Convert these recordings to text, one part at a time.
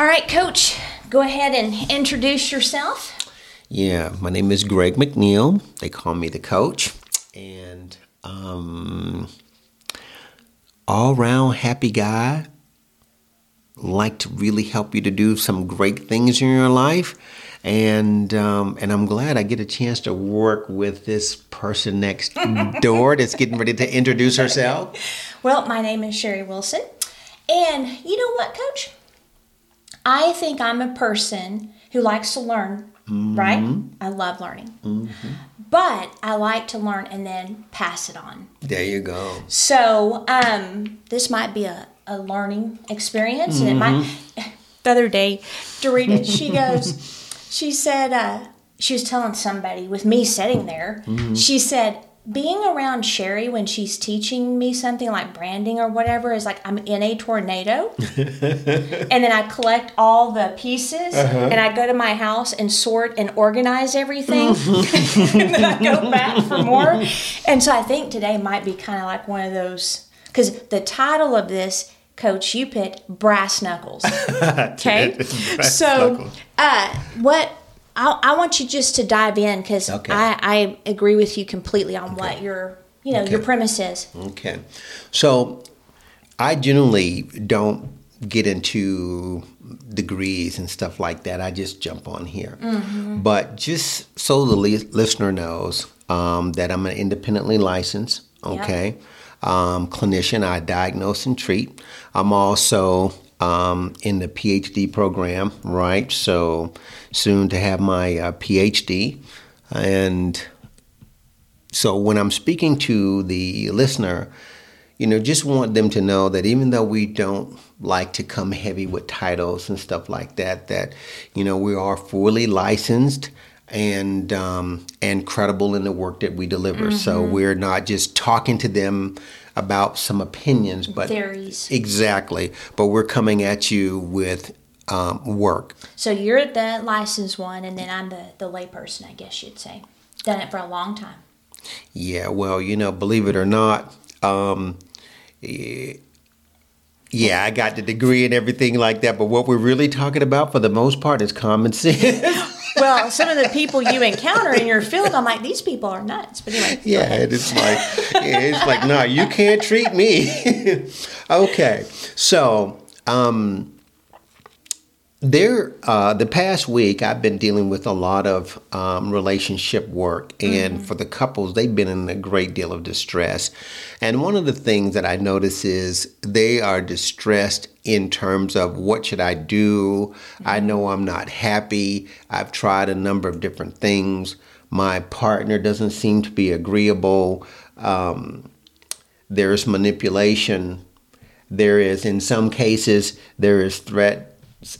All right, Coach, go ahead and introduce yourself. Yeah, my name is Greg McNeil. They call me the coach. And um, all round happy guy. Like to really help you to do some great things in your life. And um, and I'm glad I get a chance to work with this person next door that's getting ready to introduce herself. Well, my name is Sherry Wilson. And you know what, Coach? I think I'm a person who likes to learn, right? I love learning. But I like to learn and then pass it on. There you go. So um, this might be a, a learning experience, and it might. The other day, Dorita, she goes, she said, uh, she was telling somebody with me sitting there. She said, being around Sherry when she's teaching me something like branding or whatever is like I'm in a tornado, and then I collect all the pieces, and I go to my house and sort and organize everything, and then I go back for more. And so I think today might be kind of like one of those because the title of this coach you picked brass knuckles. Okay? Brass so knuckles. uh what I, I want you just to dive in because Okay. I, I agree with you completely on what your you know your premise is Okay. So I generally don't get into degrees and stuff like that. I just jump on here. But just so the li- listener knows um, that I'm an independently licensed, okay, um, clinician. I diagnose and treat. I'm also um, in the PhD program, right? So soon to have my uh, PhD. And so when I'm speaking to the listener, you know, just want them to know that even though we don't like to come heavy with titles and stuff like that, that you know we are fully licensed and um, and credible in the work that we deliver. So we're not just talking to them about some opinions, but Theories. exactly. But we're coming at you with um, work. so you're the licensed one and then i'm the the layperson i guess you'd say done it for a long time Yeah, well, you know, believe it or not, um, yeah, I got the degree and everything like that. But what we're really talking about, for the most part, is common sense. well some of the people you encounter in your field i'm like these people are nuts but anyway yeah, it's like, it's like, no, you can't treat me. okay, so um, there, uh, the past week, I've been dealing with a lot of um, relationship work, and for the couples, they've been in a great deal of distress. And one of the things that I notice is they are distressed in terms of what should I do? I know I'm not happy. I've tried a number of different things. My partner doesn't seem to be agreeable. Um, there's manipulation. There is, in some cases, there is threat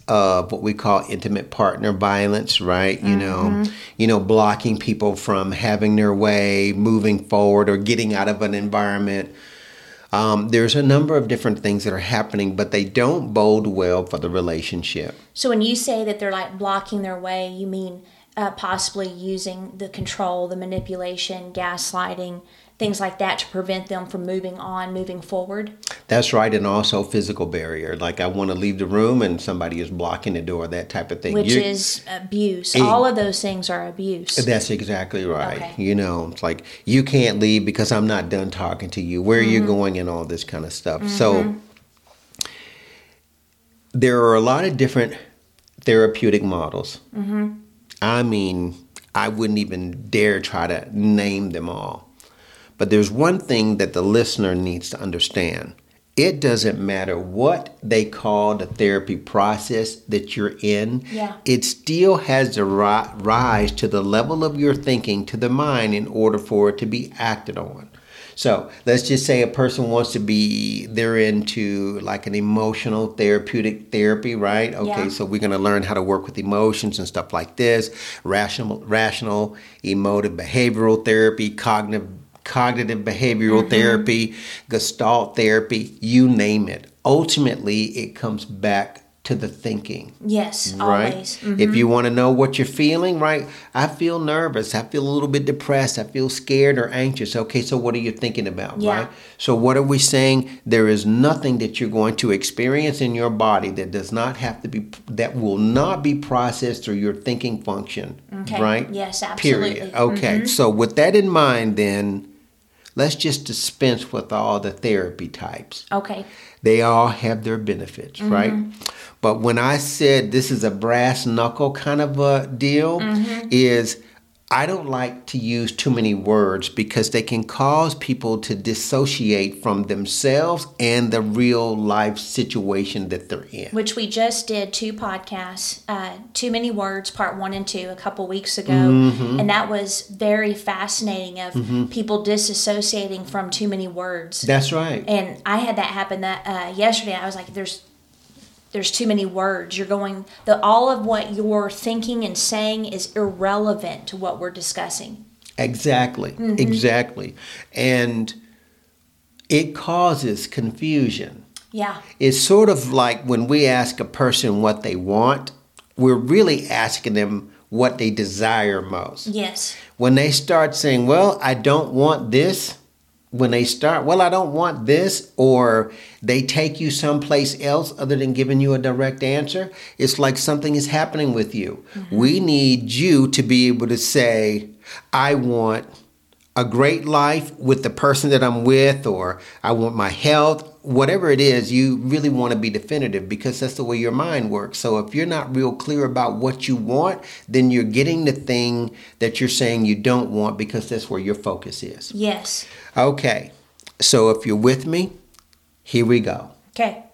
of what we call intimate partner violence, right? You know, you know, blocking people from having their way, moving forward, or getting out of an environment. Um, there's a number of different things that are happening, but they don't bode well for the relationship. So when you say that they're like blocking their way, you mean uh, possibly using the control, the manipulation, gaslighting, things like that to prevent them from moving on, moving forward. That's right, and also physical barrier. Like I want to leave the room, and somebody is blocking the door. That type of thing. Which You- is abuse. All of those things are abuse. That's exactly right. Okay. You know, it's like you can't leave because I'm not done talking to you. Where are you mm-hmm. going and all this kind of stuff. So mm-hmm. there are a lot of different therapeutic models. Mm-hmm. I mean, I wouldn't even dare try to name them all. But there's one thing that the listener needs to understand. It doesn't matter what they call the therapy process that you're in. Yeah. It still has to ri- rise to the level of your thinking to the mind in order for it to be acted on. So let's just say a person wants to be, they're into like an emotional therapeutic therapy, right? Okay, Yeah. so we're going to learn how to work with emotions and stuff like this rational, rational emotive behavioral therapy, cognitive cognitive behavioral therapy, gestalt therapy, you name it. Ultimately, it comes back to the thinking. Yes, Right? always. Mhm. If you want to know what you're feeling, right? I feel nervous. I feel a little bit depressed. I feel scared or anxious. Okay, so what are you thinking about, Yeah. right? So what are we saying? There is nothing that you're going to experience in your body that does not have to be that will not be processed through your thinking function, Okay. right? Yes, absolutely. Period. Okay. So with that in mind then, let's just dispense with all the therapy types Okay. they all have their benefits, mm-hmm. right? But when I said this is a brass knuckle kind of a deal, mm-hmm. is I don't like to use too many words because they can cause people to dissociate from themselves and the real life situation that they're in. Which we just did two podcasts, uh, Too Many Words, part one and two, a couple weeks ago. Mm-hmm. And that was very fascinating of people disassociating from too many words. That's right. and I had that happen that uh, yesterday. I was like, "There's, there's too many words. You're going the all of what you're thinking and saying is irrelevant to what we're discussing." Exactly. Mm-hmm. Exactly. And it causes confusion. Yeah, It's sort of like when we ask a person what they want, we're really asking them what they desire most. yes, When they start saying, Well, I don't want this, when they start, Well, I don't want this, or they take you someplace else other than giving you a direct answer, it's like something is happening with you. Mm-hmm. We need you to be able to say, I want a great life with the person that I'm with, or I want my health, whatever it is, you really want to be definitive because that's the way your mind works. So if you're not real clear about what you want, then you're getting the thing that you're saying you don't want because that's where your focus is. yes. Okay, so if you're with me, here we go. Okay,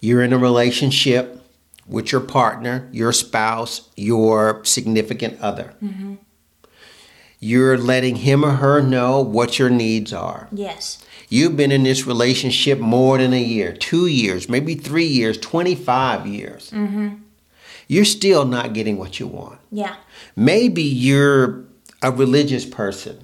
You're in a relationship with your partner, your spouse, your significant other. Mm-hmm. You're letting him or her know what your needs are. yes, You've been in this relationship more than a year, two years, maybe three years, 25 years. Mm-hmm. You're still not getting what you want. yeah, Maybe you're a religious person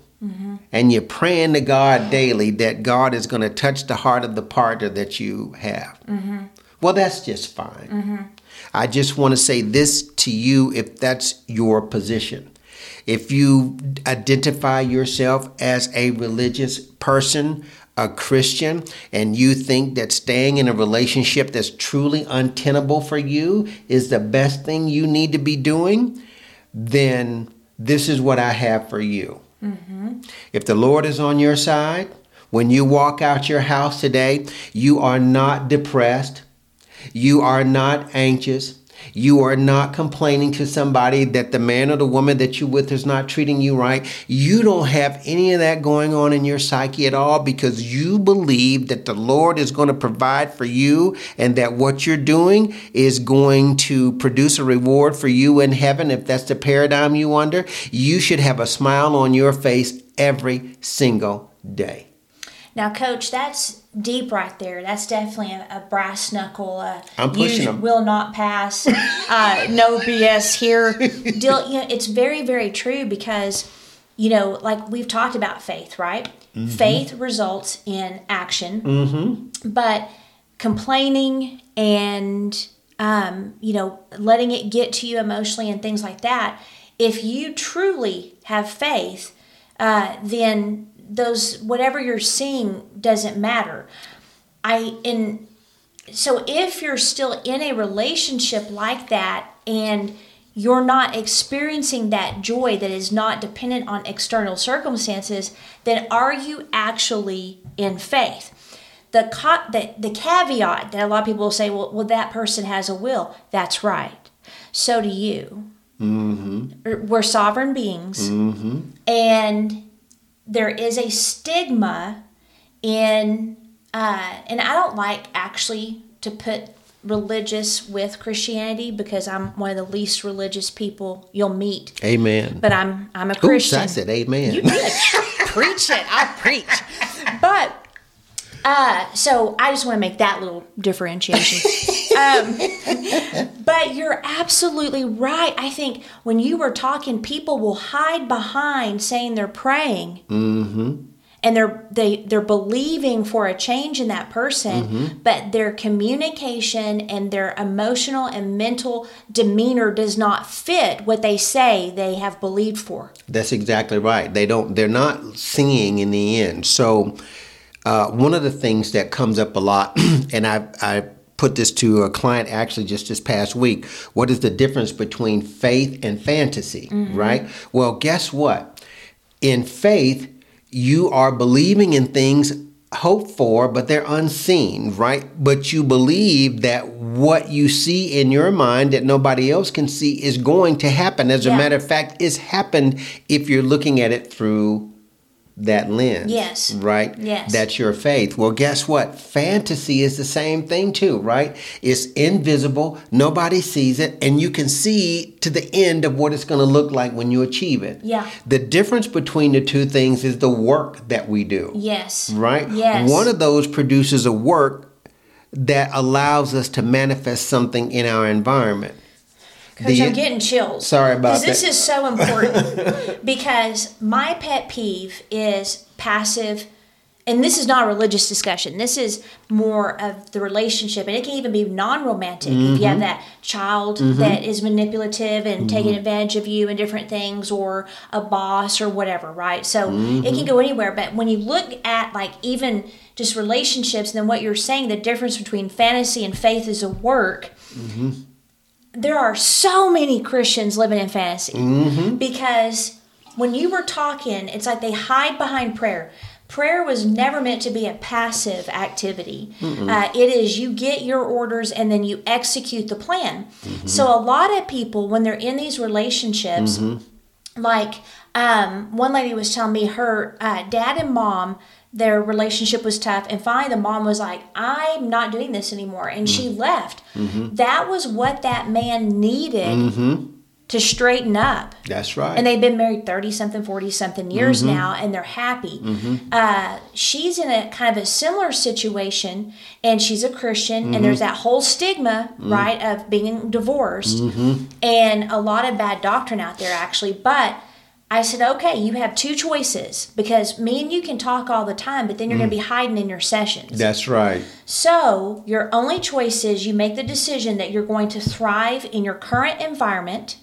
and you're praying to God daily that God is going to touch the heart of the partner that you have. Mm-hmm. Well, that's just fine. I just want to say this to you if that's your position. If you identify yourself as a religious person, a Christian, and you think that staying in a relationship that's truly untenable for you is the best thing you need to be doing, then this is what I have for you. Mm-hmm. If the Lord is on your side, when you walk out your house today, you are not depressed. You are not anxious. You are not complaining to somebody that the man or the woman that you're with is not treating you right. You don't have any of that going on in your psyche at all because you believe that the Lord is going to provide for you and that what you're doing is going to produce a reward for you in heaven. If that's the paradigm you under, you should have a smile on your face every single day. Now, Coach, that's deep right there. That's definitely a, a brass knuckle. Uh, I'm pushing you 'em. Will not pass. Uh, no BS here. Deal. You know, it's very, very true because, you know, like we've talked about faith, right? Mm-hmm. Faith results in action, but complaining and um, you know letting it get to you emotionally and things like that. If you truly have faith, uh, then those whatever you're seeing doesn't matter. I in so if you're still in a relationship like that and you're not experiencing that joy that is not dependent on external circumstances, then are you actually in faith? The, co- the, the caveat that a lot of people will say, well, well, that person has a will. That's right. So do you. Mm-hmm. We're sovereign beings. And there is a stigma in uh, and I don't like actually to put religious with Christianity because I'm one of the least religious people you'll meet. Amen. But I'm I'm a Oops, Christian. I said amen. You did. preach it. I'll preach. But uh, so I just want to make that little differentiation. um, but you're absolutely right. I think when you were talking, people will hide behind saying they're praying. Mm-hmm. and they're they they're believing for a change in that person Mm-hmm. but their communication and their emotional and mental demeanor does not fit what they say they have believed for That's exactly right. They don't. They're not seeing in the end. So, uh, one of the things that comes up a lot, and I I put this to a client actually just this past week. What is the difference between faith and fantasy? Mm-hmm. Right. Well, guess what? In faith, you are believing in things hoped for, but they're unseen, right? But you believe that what you see in your mind that nobody else can see is going to happen. As a matter of fact, it's happened if you're looking at it through that lens. Yes. Right? Yes. That's your faith. Well, guess what? Fantasy is the same thing too, right? It's invisible, nobody sees it, and you can see to the end of what it's going to look like when you achieve it. Yeah. The difference between the two things is the work that we do. yes Right? yes One of those produces a work that allows us to manifest something in our environment. Coach, The- I'm getting chills. Sorry about 'Cause This is so important because my pet peeve is passive, and this is not a religious discussion. This is more of the relationship, and it can even be non-romantic. If you Mm-hmm. have that child that is manipulative and taking advantage of you and different things, or a boss or whatever, right? So it Mm-hmm. can go anywhere. But when you look at like even just relationships, then what you're saying, the difference between fantasy and faith is a work there are so many Christians living in fantasy because when you were talking, it's like they hide behind prayer. Prayer was never meant to be a passive activity. Uh, it is you get your orders and then you execute the plan. So a lot of people, when they're in these relationships, like um, one lady was telling me her uh, dad and mom their relationship was tough. And finally the mom was like i'm not doing this anymore. And she mm-hmm. left. Mm-hmm. That was what that man needed mm-hmm. to straighten up. That's right. and they've been married 30 something 40 something years now and they're happy. Uh, she's in a kind of a similar situation and she's a christian and there's that whole stigma right of being divorced. And a lot of bad doctrine out there actually. But i said okay you have two choices because me and you can talk all the time but then you're going to mm. be hiding in your sessions That's right. so, your only choice is you make the decision that you're going to thrive in your current environment,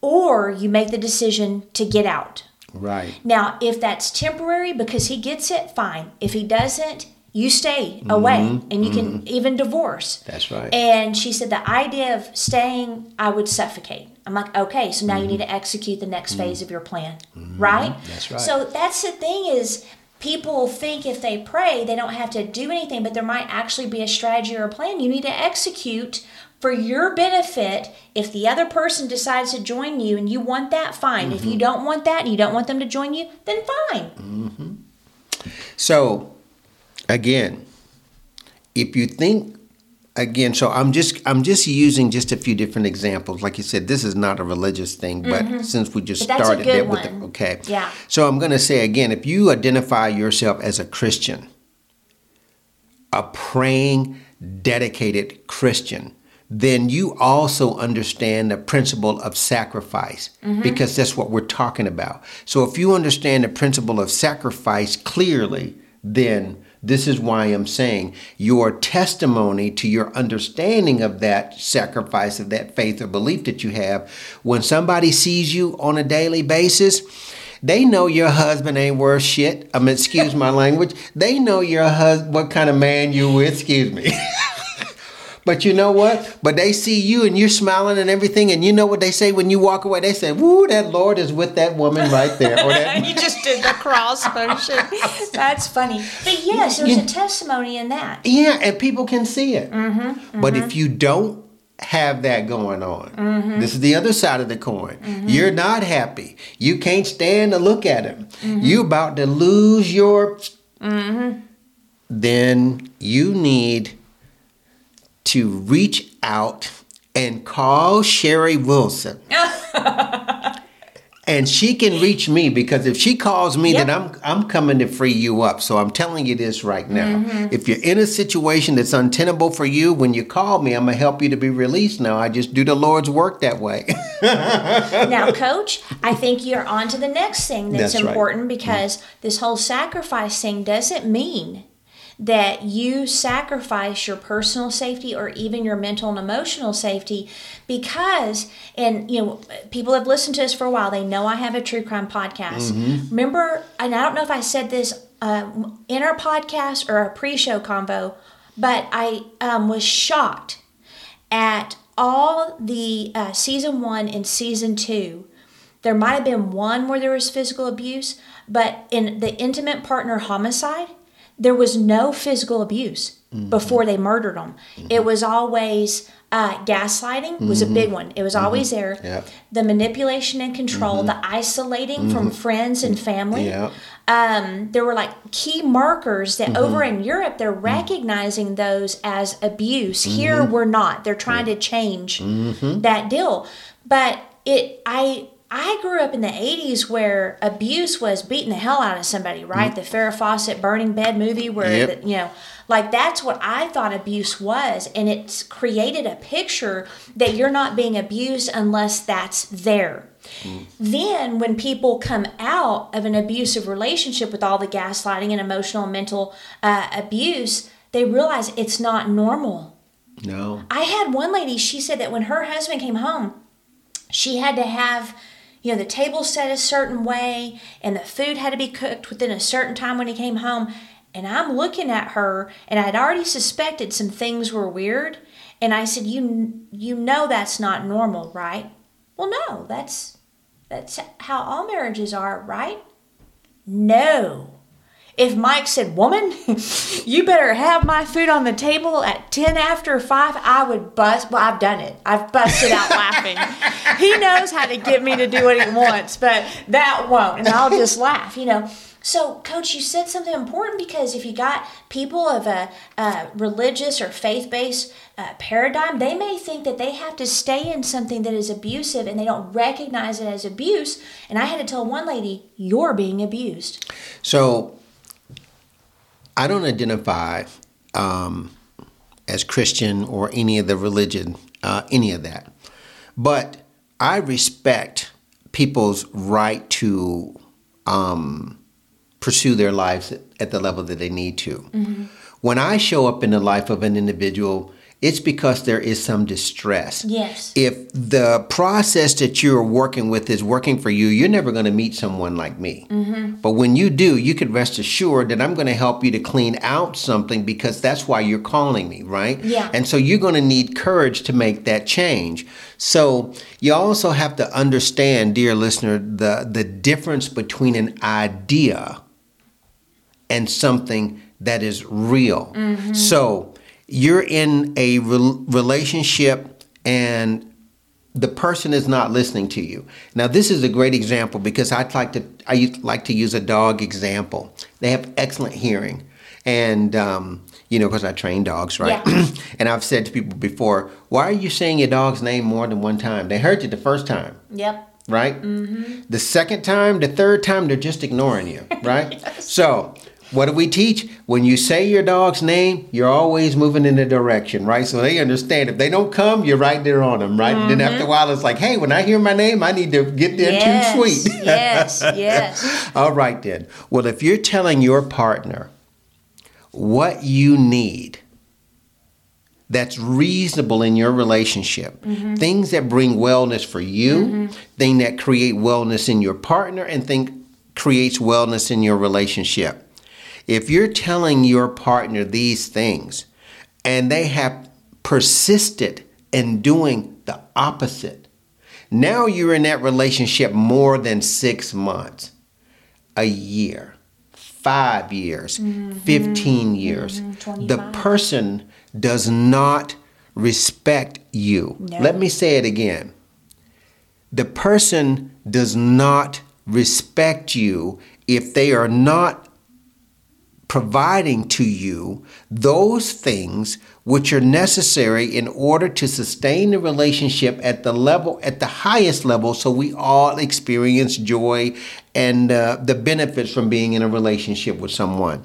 or you make the decision to get out. Right. Now, if that's temporary because he gets it, fine. If he doesn't, you stay away mm-hmm. and you can mm-hmm. even divorce. That's right. And she said the idea of staying, I would suffocate. I'm like, okay, so now you mm-hmm. need to execute the next phase of your plan, right? That's right. So that's the thing is people think if they pray they don't have to do anything, but there might actually be a strategy or a plan you need to execute for your benefit. If the other person decides to join you and you want that, fine. If you don't want that and you don't want them to join you, then fine. So, again, if you think again, so I'm just I'm just using just a few different examples. Like you said, this is not a religious thing, but since we just Mm-hmm. But that's a started there with the okay, Yeah. So I'm going to say again, if you identify yourself as a Christian, a praying, dedicated Christian, then you also understand the principle of sacrifice because that's what we're talking about. So if you understand the principle of sacrifice clearly, then this is why I'm saying your testimony to your understanding of that sacrifice, of that faith or belief that you have, when somebody sees you on a daily basis, they know your husband ain't worth shit. I mean, excuse my language. They know your husband, what kind of man you with. Excuse me. but you know what? But they see you and you're smiling and everything, and you know what they say when you walk away? They say, "Woo, that Lord is with that woman right there." Or that, you just did the cross motion. That's funny. But yes, there's a testimony in that. yeah, and people can see it. Mm-hmm, mm-hmm. But if you don't have that going on, mm-hmm. this is the other side of the coin. You're not happy. You can't stand to look at him. You about to lose your. Then you need to reach out and call Sherry Wilson and she can reach me because if she calls me, Yep. then I'm I'm coming to free you up. So I'm telling you this right now. Mm-hmm. If you're in a situation that's untenable for you, when you call me, I'm gonna help you to be released. Now I just do the Lord's work that way. now, coach, I think you're on to the next thing that's, That's right. important because this whole sacrifice thing doesn't mean that you sacrifice your personal safety or even your mental and emotional safety because and you know people have listened to us for a while. They know i have a true crime podcast. Remember and i don't know if i said this um, in our podcast or a pre-show convo but i um, was shocked at all the uh, season one and season two, there might have been one where there was physical abuse, but in the intimate partner homicide, there was no physical abuse mm-hmm. before they murdered them. Mm-hmm. It was always uh, gaslighting was a big mm-hmm. one. It was always there. Yep. The manipulation and control, the isolating from friends and family yeah. um, there were like key markers that over in Europe they're recognizing those as abuse. Here we're not. They're trying to change that deal. But it I I grew up in the 80s where abuse was beating the hell out of somebody, right? The Farrah Fawcett burning bed movie where Yep. the, you know like that's what I thought abuse was and it's created a picture that you're not being abused unless that's there. Then, when people come out of an abusive relationship with all the gaslighting and emotional and mental uh, abuse, they realize it's not normal. No. I had one lady, she said that when her husband came home, she had to have, you know, the table set a certain way and the food had to be cooked within a certain time when he came home. And I'm looking at her and I'd already suspected some things were weird. And I said, "You you know that's not normal, right?" Well, no, that's that's how all marriages are, right? No. If Mike said, Woman, you better have my food on the table at 10 after 5, I would bust. Well, I've done it. I've busted out laughing. He knows how to get me to do what he wants, but that won't. And I'll just laugh, you know. So, Coach, you said something important because if you got people of a, a religious or faith based uh, paradigm, they may think that they have to stay in something that is abusive and they don't recognize it as abuse. And I had to tell one lady, You're being abused. So I don't identify um, as Christian or any of the religion, uh, any of that. But I respect people's right to um, pursue their lives at the level that they need to. When I show up in the life of an individual, it's because there is some distress. Yes. If the process that you're working with is working for you, you're never going to meet someone like me. Mm-hmm. But when you do, you can rest assured that I'm going to help you to clean out something because that's why you're calling me, right? Yeah. And so you're going to need courage to make that change. So you also have to understand, dear listener, the, the difference between an idea and something that is real. Mm-hmm. So you're in a rel relationship and the person is not listening to you. Now this is a great example because I'd like to I like to use a dog example. They have excellent hearing, and um, you know because I train dogs, right? Yeah. and I've said to people before, why are you saying your dog's name more than one time? They heard you the first time Yep. right? The second time, the third time, they're just ignoring you, right? So, what do we teach? When you say your dog's name, you're always moving in a direction, right? So they understand if they don't come, you're right there on them, right? And then after a mm-hmm. while, it's like, hey, when I hear my name, I need to get there Yes. too sweet. yes. Yes. All right, then. Well, if you're telling your partner what you need that's reasonable in your relationship, mm-hmm. things that bring wellness for you, mm-hmm. thing that create wellness in your partner, and thing creates wellness in your relationship. If you're telling your partner these things and they have persisted in doing the opposite, now you're in that relationship more than six months, a year, five years, mm-hmm. 15 mm-hmm. years. Mm-hmm. The person does not respect you. No. Let me say it again. The person does not respect you if they are not providing to you those things which are necessary in order to sustain the relationship at the level at the highest level so we all experience joy and uh, the benefits from being in a relationship with someone.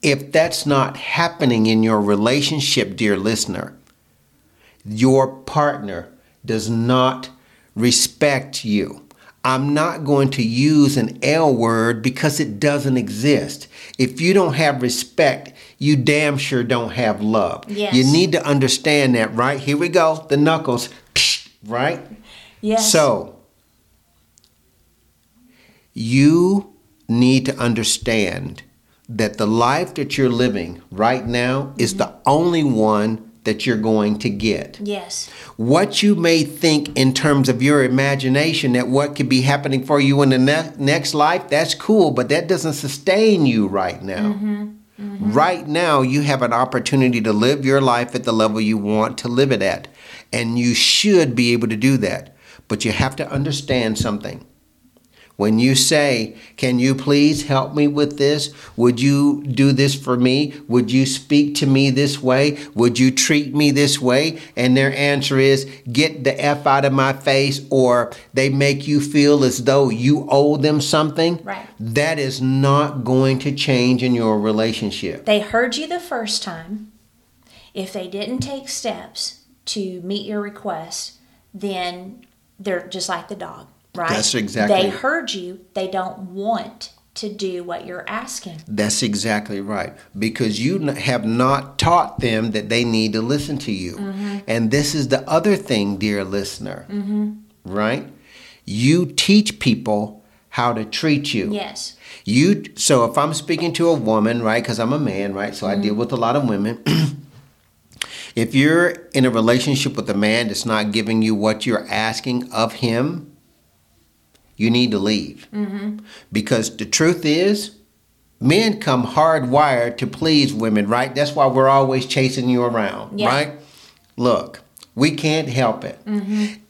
If that's not happening in your relationship dear listener your partner does not respect you I'm not going to use an L word because it doesn't exist. If you don't have respect, you damn sure don't have love. Yes. You need to understand that, right? Here we go, the knuckles, right? Yes. So, you need to understand that the life that you're living right now is mm-hmm. the only one that you're going to get Yes. what you may think in terms of your imagination that what could be happening for you in the ne- next life, that's cool, but that doesn't sustain you right now. Mm-hmm. Mm-hmm. Right now, you have an opportunity to live your life at the level you want to live it at, and you should be able to do that. But you have to understand something. When you say, Can you please help me with this? Would you do this for me? Would you speak to me this way? Would you treat me this way? And their answer is, Get the F out of my face, or they make you feel as though you owe them something. Right. That is not going to change in your relationship. They heard you the first time. If they didn't take steps to meet your request, then they're just like the dog, right? That's exactly- They heard you. They don't want to do what you're asking. That's exactly right. Because you have not taught them that they need to listen to you. Mm-hmm. And this is the other thing, dear listener, mm-hmm. right? You teach people how to treat you. Yes. You so if I'm speaking to a woman, right? Because I'm a man, right? So I mm-hmm. deal with a lot of women. if you're in a relationship with a man that's not giving you what you're asking of him, you need to leave. Because the truth is, men come hardwired to please women, right? That's why we're always chasing you around, Yeah. right? Look, we can't help it.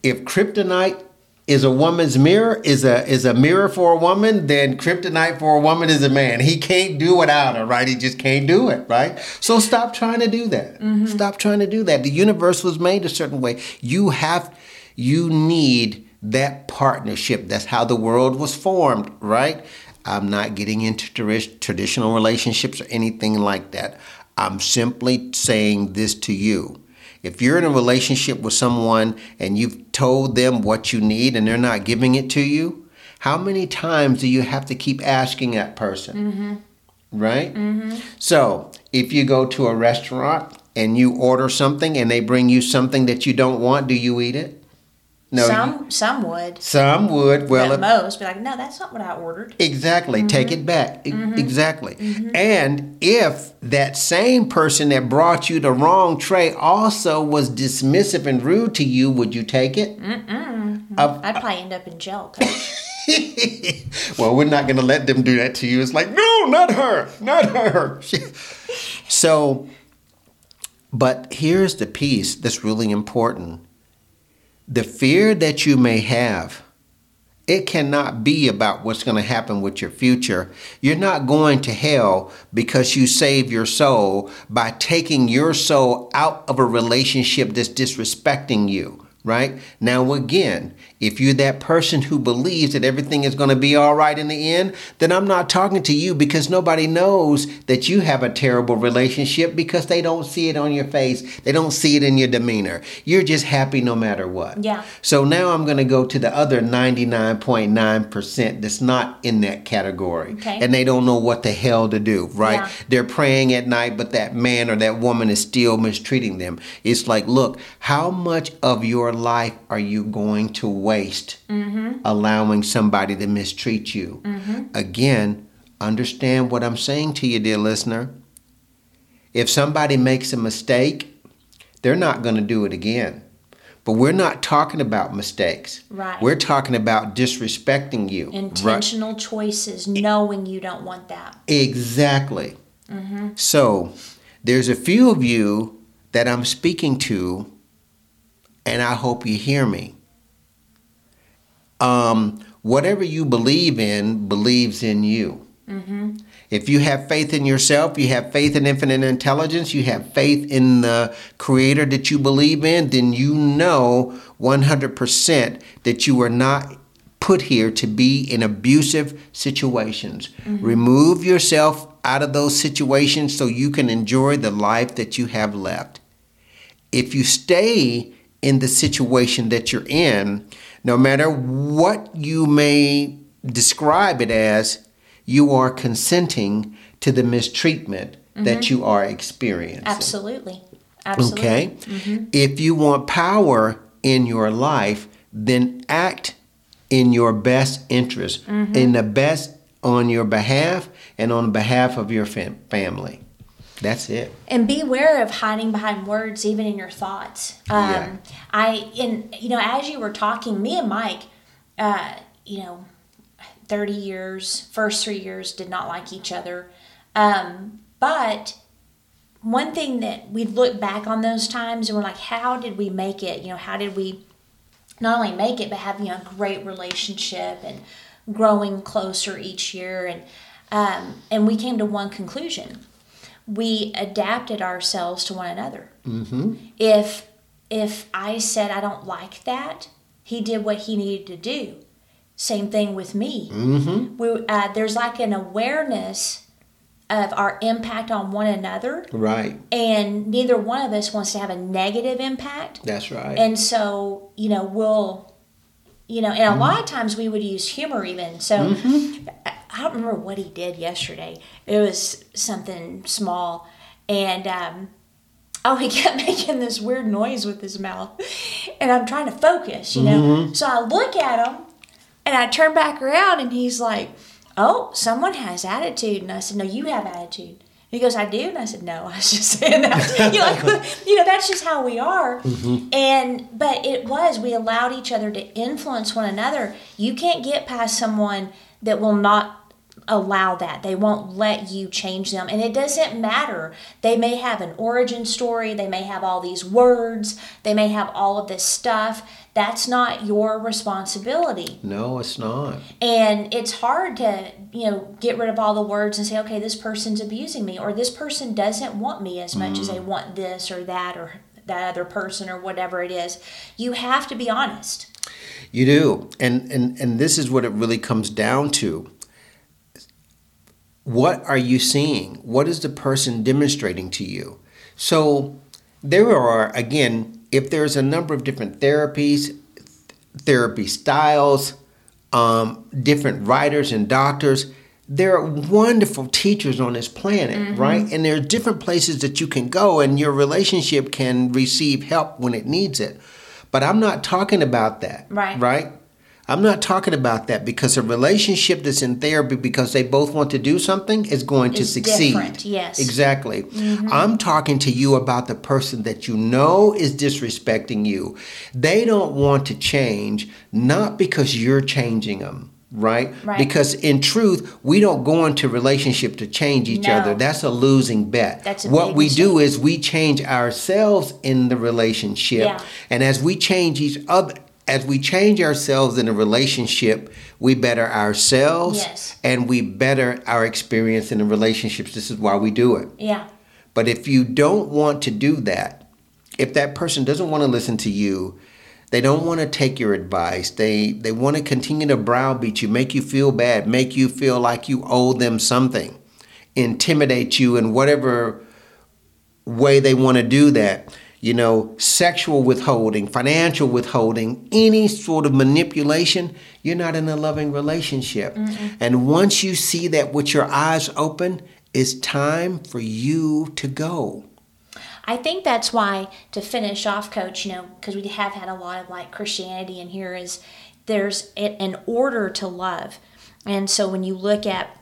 If kryptonite is a woman's mirror, is a is a mirror for a woman, then kryptonite for a woman is a man. He can't do without her, right? He just can't do it, right? So stop trying to do that. Stop trying to do that. The universe was made a certain way. You have you need that partnership. That's how the world was formed, right? I'm not getting into tradi- traditional relationships or anything like that. I'm simply saying this to you. If you're in a relationship with someone and you've told them what you need and they're not giving it to you, how many times do you have to keep asking that person? Mm-hmm. Right? Mm-hmm. So, if you go to a restaurant and you order something and they bring you something that you don't want, do you eat it? No. you- some some would. some would. Well, if- most be like, no, that's not what I ordered. Exactly. Take mm-hmm. it back. E- mm-hmm. Exactly. Mm-hmm. And if that same person that brought you the wrong tray also was dismissive and rude to you, would you take it? Uh, I'd probably end up in jail. Well, we're not going to let them do that to you. It's like, no, not her, not her. so, but here's the piece that's really important the fear that you may have. It cannot be about what's going to happen with your future. You're not going to hell because you save your soul by taking your soul out of a relationship that's disrespecting you, right? Now, again, if you're that person who believes that everything is going to be all right in the end, then I'm not talking to you because nobody knows that you have a terrible relationship because they don't see it on your face. They don't see it in your demeanor. You're just happy no matter what. Yeah. So now I'm going to go to the other 99.9% that's not in that category. Okay. And they don't know what the hell to do, right? Yeah. They're praying at night, but that man or that woman is still mistreating them. It's like, look, how much of your life are you going to waste mm-hmm. allowing somebody to mistreat you? Mm-hmm. Again, understand what I'm saying to you, dear listener. If somebody makes a mistake, they're not going to do it again. But we're not talking about mistakes. Right. We're talking about disrespecting you. Right? Intentional choices, knowing you don't want that. Exactly. Mm-hmm. So there's a few of you that I'm speaking to, and I hope you hear me. Um, whatever you believe in believes in you. If you have faith in yourself, you have faith in infinite intelligence, you have faith in the creator that you believe in, then you know 100% that you are not put here to be in abusive situations. Mm-hmm. Remove yourself out of those situations so you can enjoy the life that you have left. If you stay in the situation that you're in, no matter what you may describe it as, you are consenting to the mistreatment mm-hmm. that you are experiencing. Absolutely. Absolutely. Okay? Mm-hmm. If you want power in your life, then act in your best interest, mm-hmm. in the best on your behalf and on behalf of your fam- family. That's it. And beware of hiding behind words, even in your thoughts. Um, yeah. I, and you know, as you were talking, me and Mike, uh, you know, thirty years, first three years did not like each other, um, but one thing that we look back on those times and we're like, how did we make it? You know, how did we not only make it, but have you know a great relationship and growing closer each year and um, and we came to one conclusion we adapted ourselves to one another. Mm-hmm. If if I said I don't like that, he did what he needed to do. Same thing with me. Mm-hmm. We, uh, there's like an awareness of our impact on one another. Right. And neither one of us wants to have a negative impact. That's right. And so, you know, we'll, you know, and a mm-hmm. lot of times we would use humor even. So mm-hmm. I don't remember what he did yesterday. It was something small, and um, oh, he kept making this weird noise with his mouth, and I'm trying to focus, you know. Mm-hmm. So I look at him, and I turn back around, and he's like, "Oh, someone has attitude," and I said, "No, you have attitude." He goes, I do, and I said, No, I was just saying that. you know, like, you know, that's just how we are. Mm-hmm. And but it was we allowed each other to influence one another. You can't get past someone that will not allow that. They won't let you change them. And it doesn't matter. They may have an origin story, they may have all these words, they may have all of this stuff. That's not your responsibility. No, it's not. And it's hard to, you know, get rid of all the words and say, okay, this person's abusing me or this person doesn't want me as much mm. as they want this or that or that other person or whatever it is. You have to be honest. You do. And and and this is what it really comes down to what are you seeing? What is the person demonstrating to you? So there are, again, if there's a number of different therapies, therapy styles, um, different writers and doctors, there are wonderful teachers on this planet, mm-hmm. right? And there are different places that you can go, and your relationship can receive help when it needs it. But I'm not talking about that, right? Right? I'm not talking about that because a relationship that's in therapy because they both want to do something is going to succeed. Different, yes. Exactly. Mm-hmm. I'm talking to you about the person that you know is disrespecting you. They don't want to change, not because you're changing them. Right? right? Because in truth, we don't go into relationship to change each no. other. That's a losing bet. That's what we mistake. do is we change ourselves in the relationship. Yeah. And as we change each other as we change ourselves in a relationship, we better ourselves yes. and we better our experience in the relationships. This is why we do it. Yeah. But if you don't want to do that, if that person doesn't want to listen to you, they don't want to take your advice. They they want to continue to browbeat you, make you feel bad, make you feel like you owe them something, intimidate you in whatever way they want to do that you know, sexual withholding, financial withholding, any sort of manipulation, you're not in a loving relationship. mm And once you see that with your eyes open, it's time for you to go. I think that's why, to finish off, Coach, you know, because we have had a lot of like Christianity in here, is there's an order to love. And so when you look at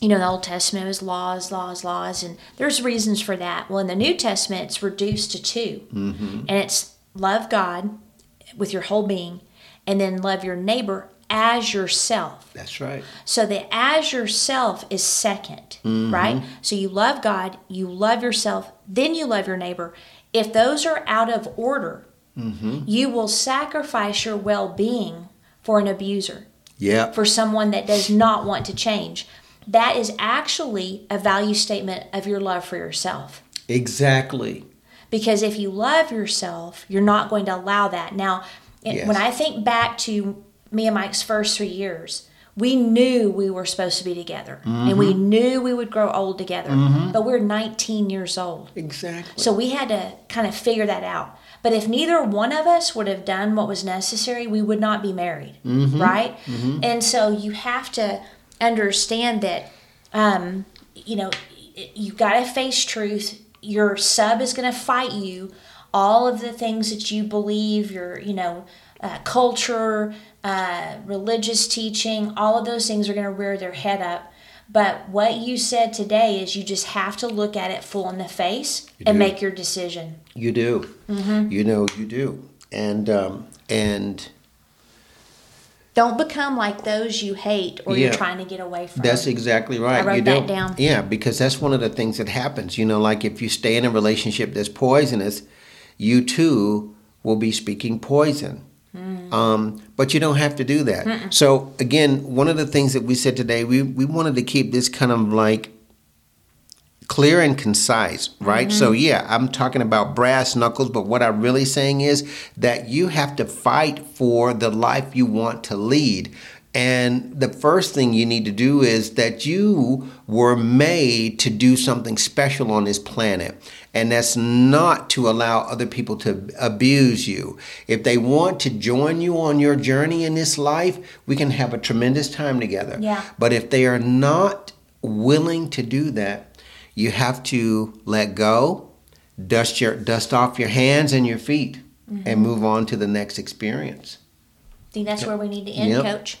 you know, the Old Testament was laws, laws, laws, and there's reasons for that. Well, in the New Testament, it's reduced to 2 mm-hmm. and it's love God with your whole being, and then love your neighbor as yourself. That's right. So the as yourself is 2nd mm-hmm. right? So you love God, you love yourself, then you love your neighbor. If those are out of order, mm-hmm. you will sacrifice your well being for an abuser. Yeah. For someone that does not want to change. That is actually a value statement of your love for yourself. Exactly. Because if you love yourself, you're not going to allow that. Now, Yes. when I think back to me and Mike's first three years, we knew we were supposed to be together and we Mm-hmm. knew we would grow old together, mm-hmm. but we're 19 years old. Exactly. So we had to kind of figure that out. But if neither one of us would have done what was necessary, we would not be married, mm-hmm. right? Mm-hmm. And so you have to understand that, um, you know, you got to face truth. Your sub is going to fight you. All of the things that you believe, your, you know, uh, culture, uh, religious teaching, all of those things are going to rear their head up. But what you said today is you just have to look at it full in the face and do. make your decision. You do. Mm-hmm. You know you do. And um, and Don't become like those you hate or Yeah. you're trying to get away from. that's exactly right. I wrote you that do. down. Yeah, because that's one of the things that happens. You know, like if you stay in a relationship that's poisonous, you too will be speaking poison. Hmm. Um, but you don't have to do that. So again, one of the things that we said today, we we wanted to keep this kind of like clear and concise, right? So Mm-hmm. yeah, I'm talking about brass knuckles, but what I'm really saying is that you have to fight for the life you want to lead. And the first thing you need to do is that you were made to do something special on this planet. And that's not to allow other people to abuse you. If they want to join you on your journey in this life, we can have a tremendous time together. Yeah. But if they are not willing to do that, you have to let go, dust your dust off your hands and your feet, Mm-hmm. and move on to the next experience. think that's where we need to end, Yep. Coach.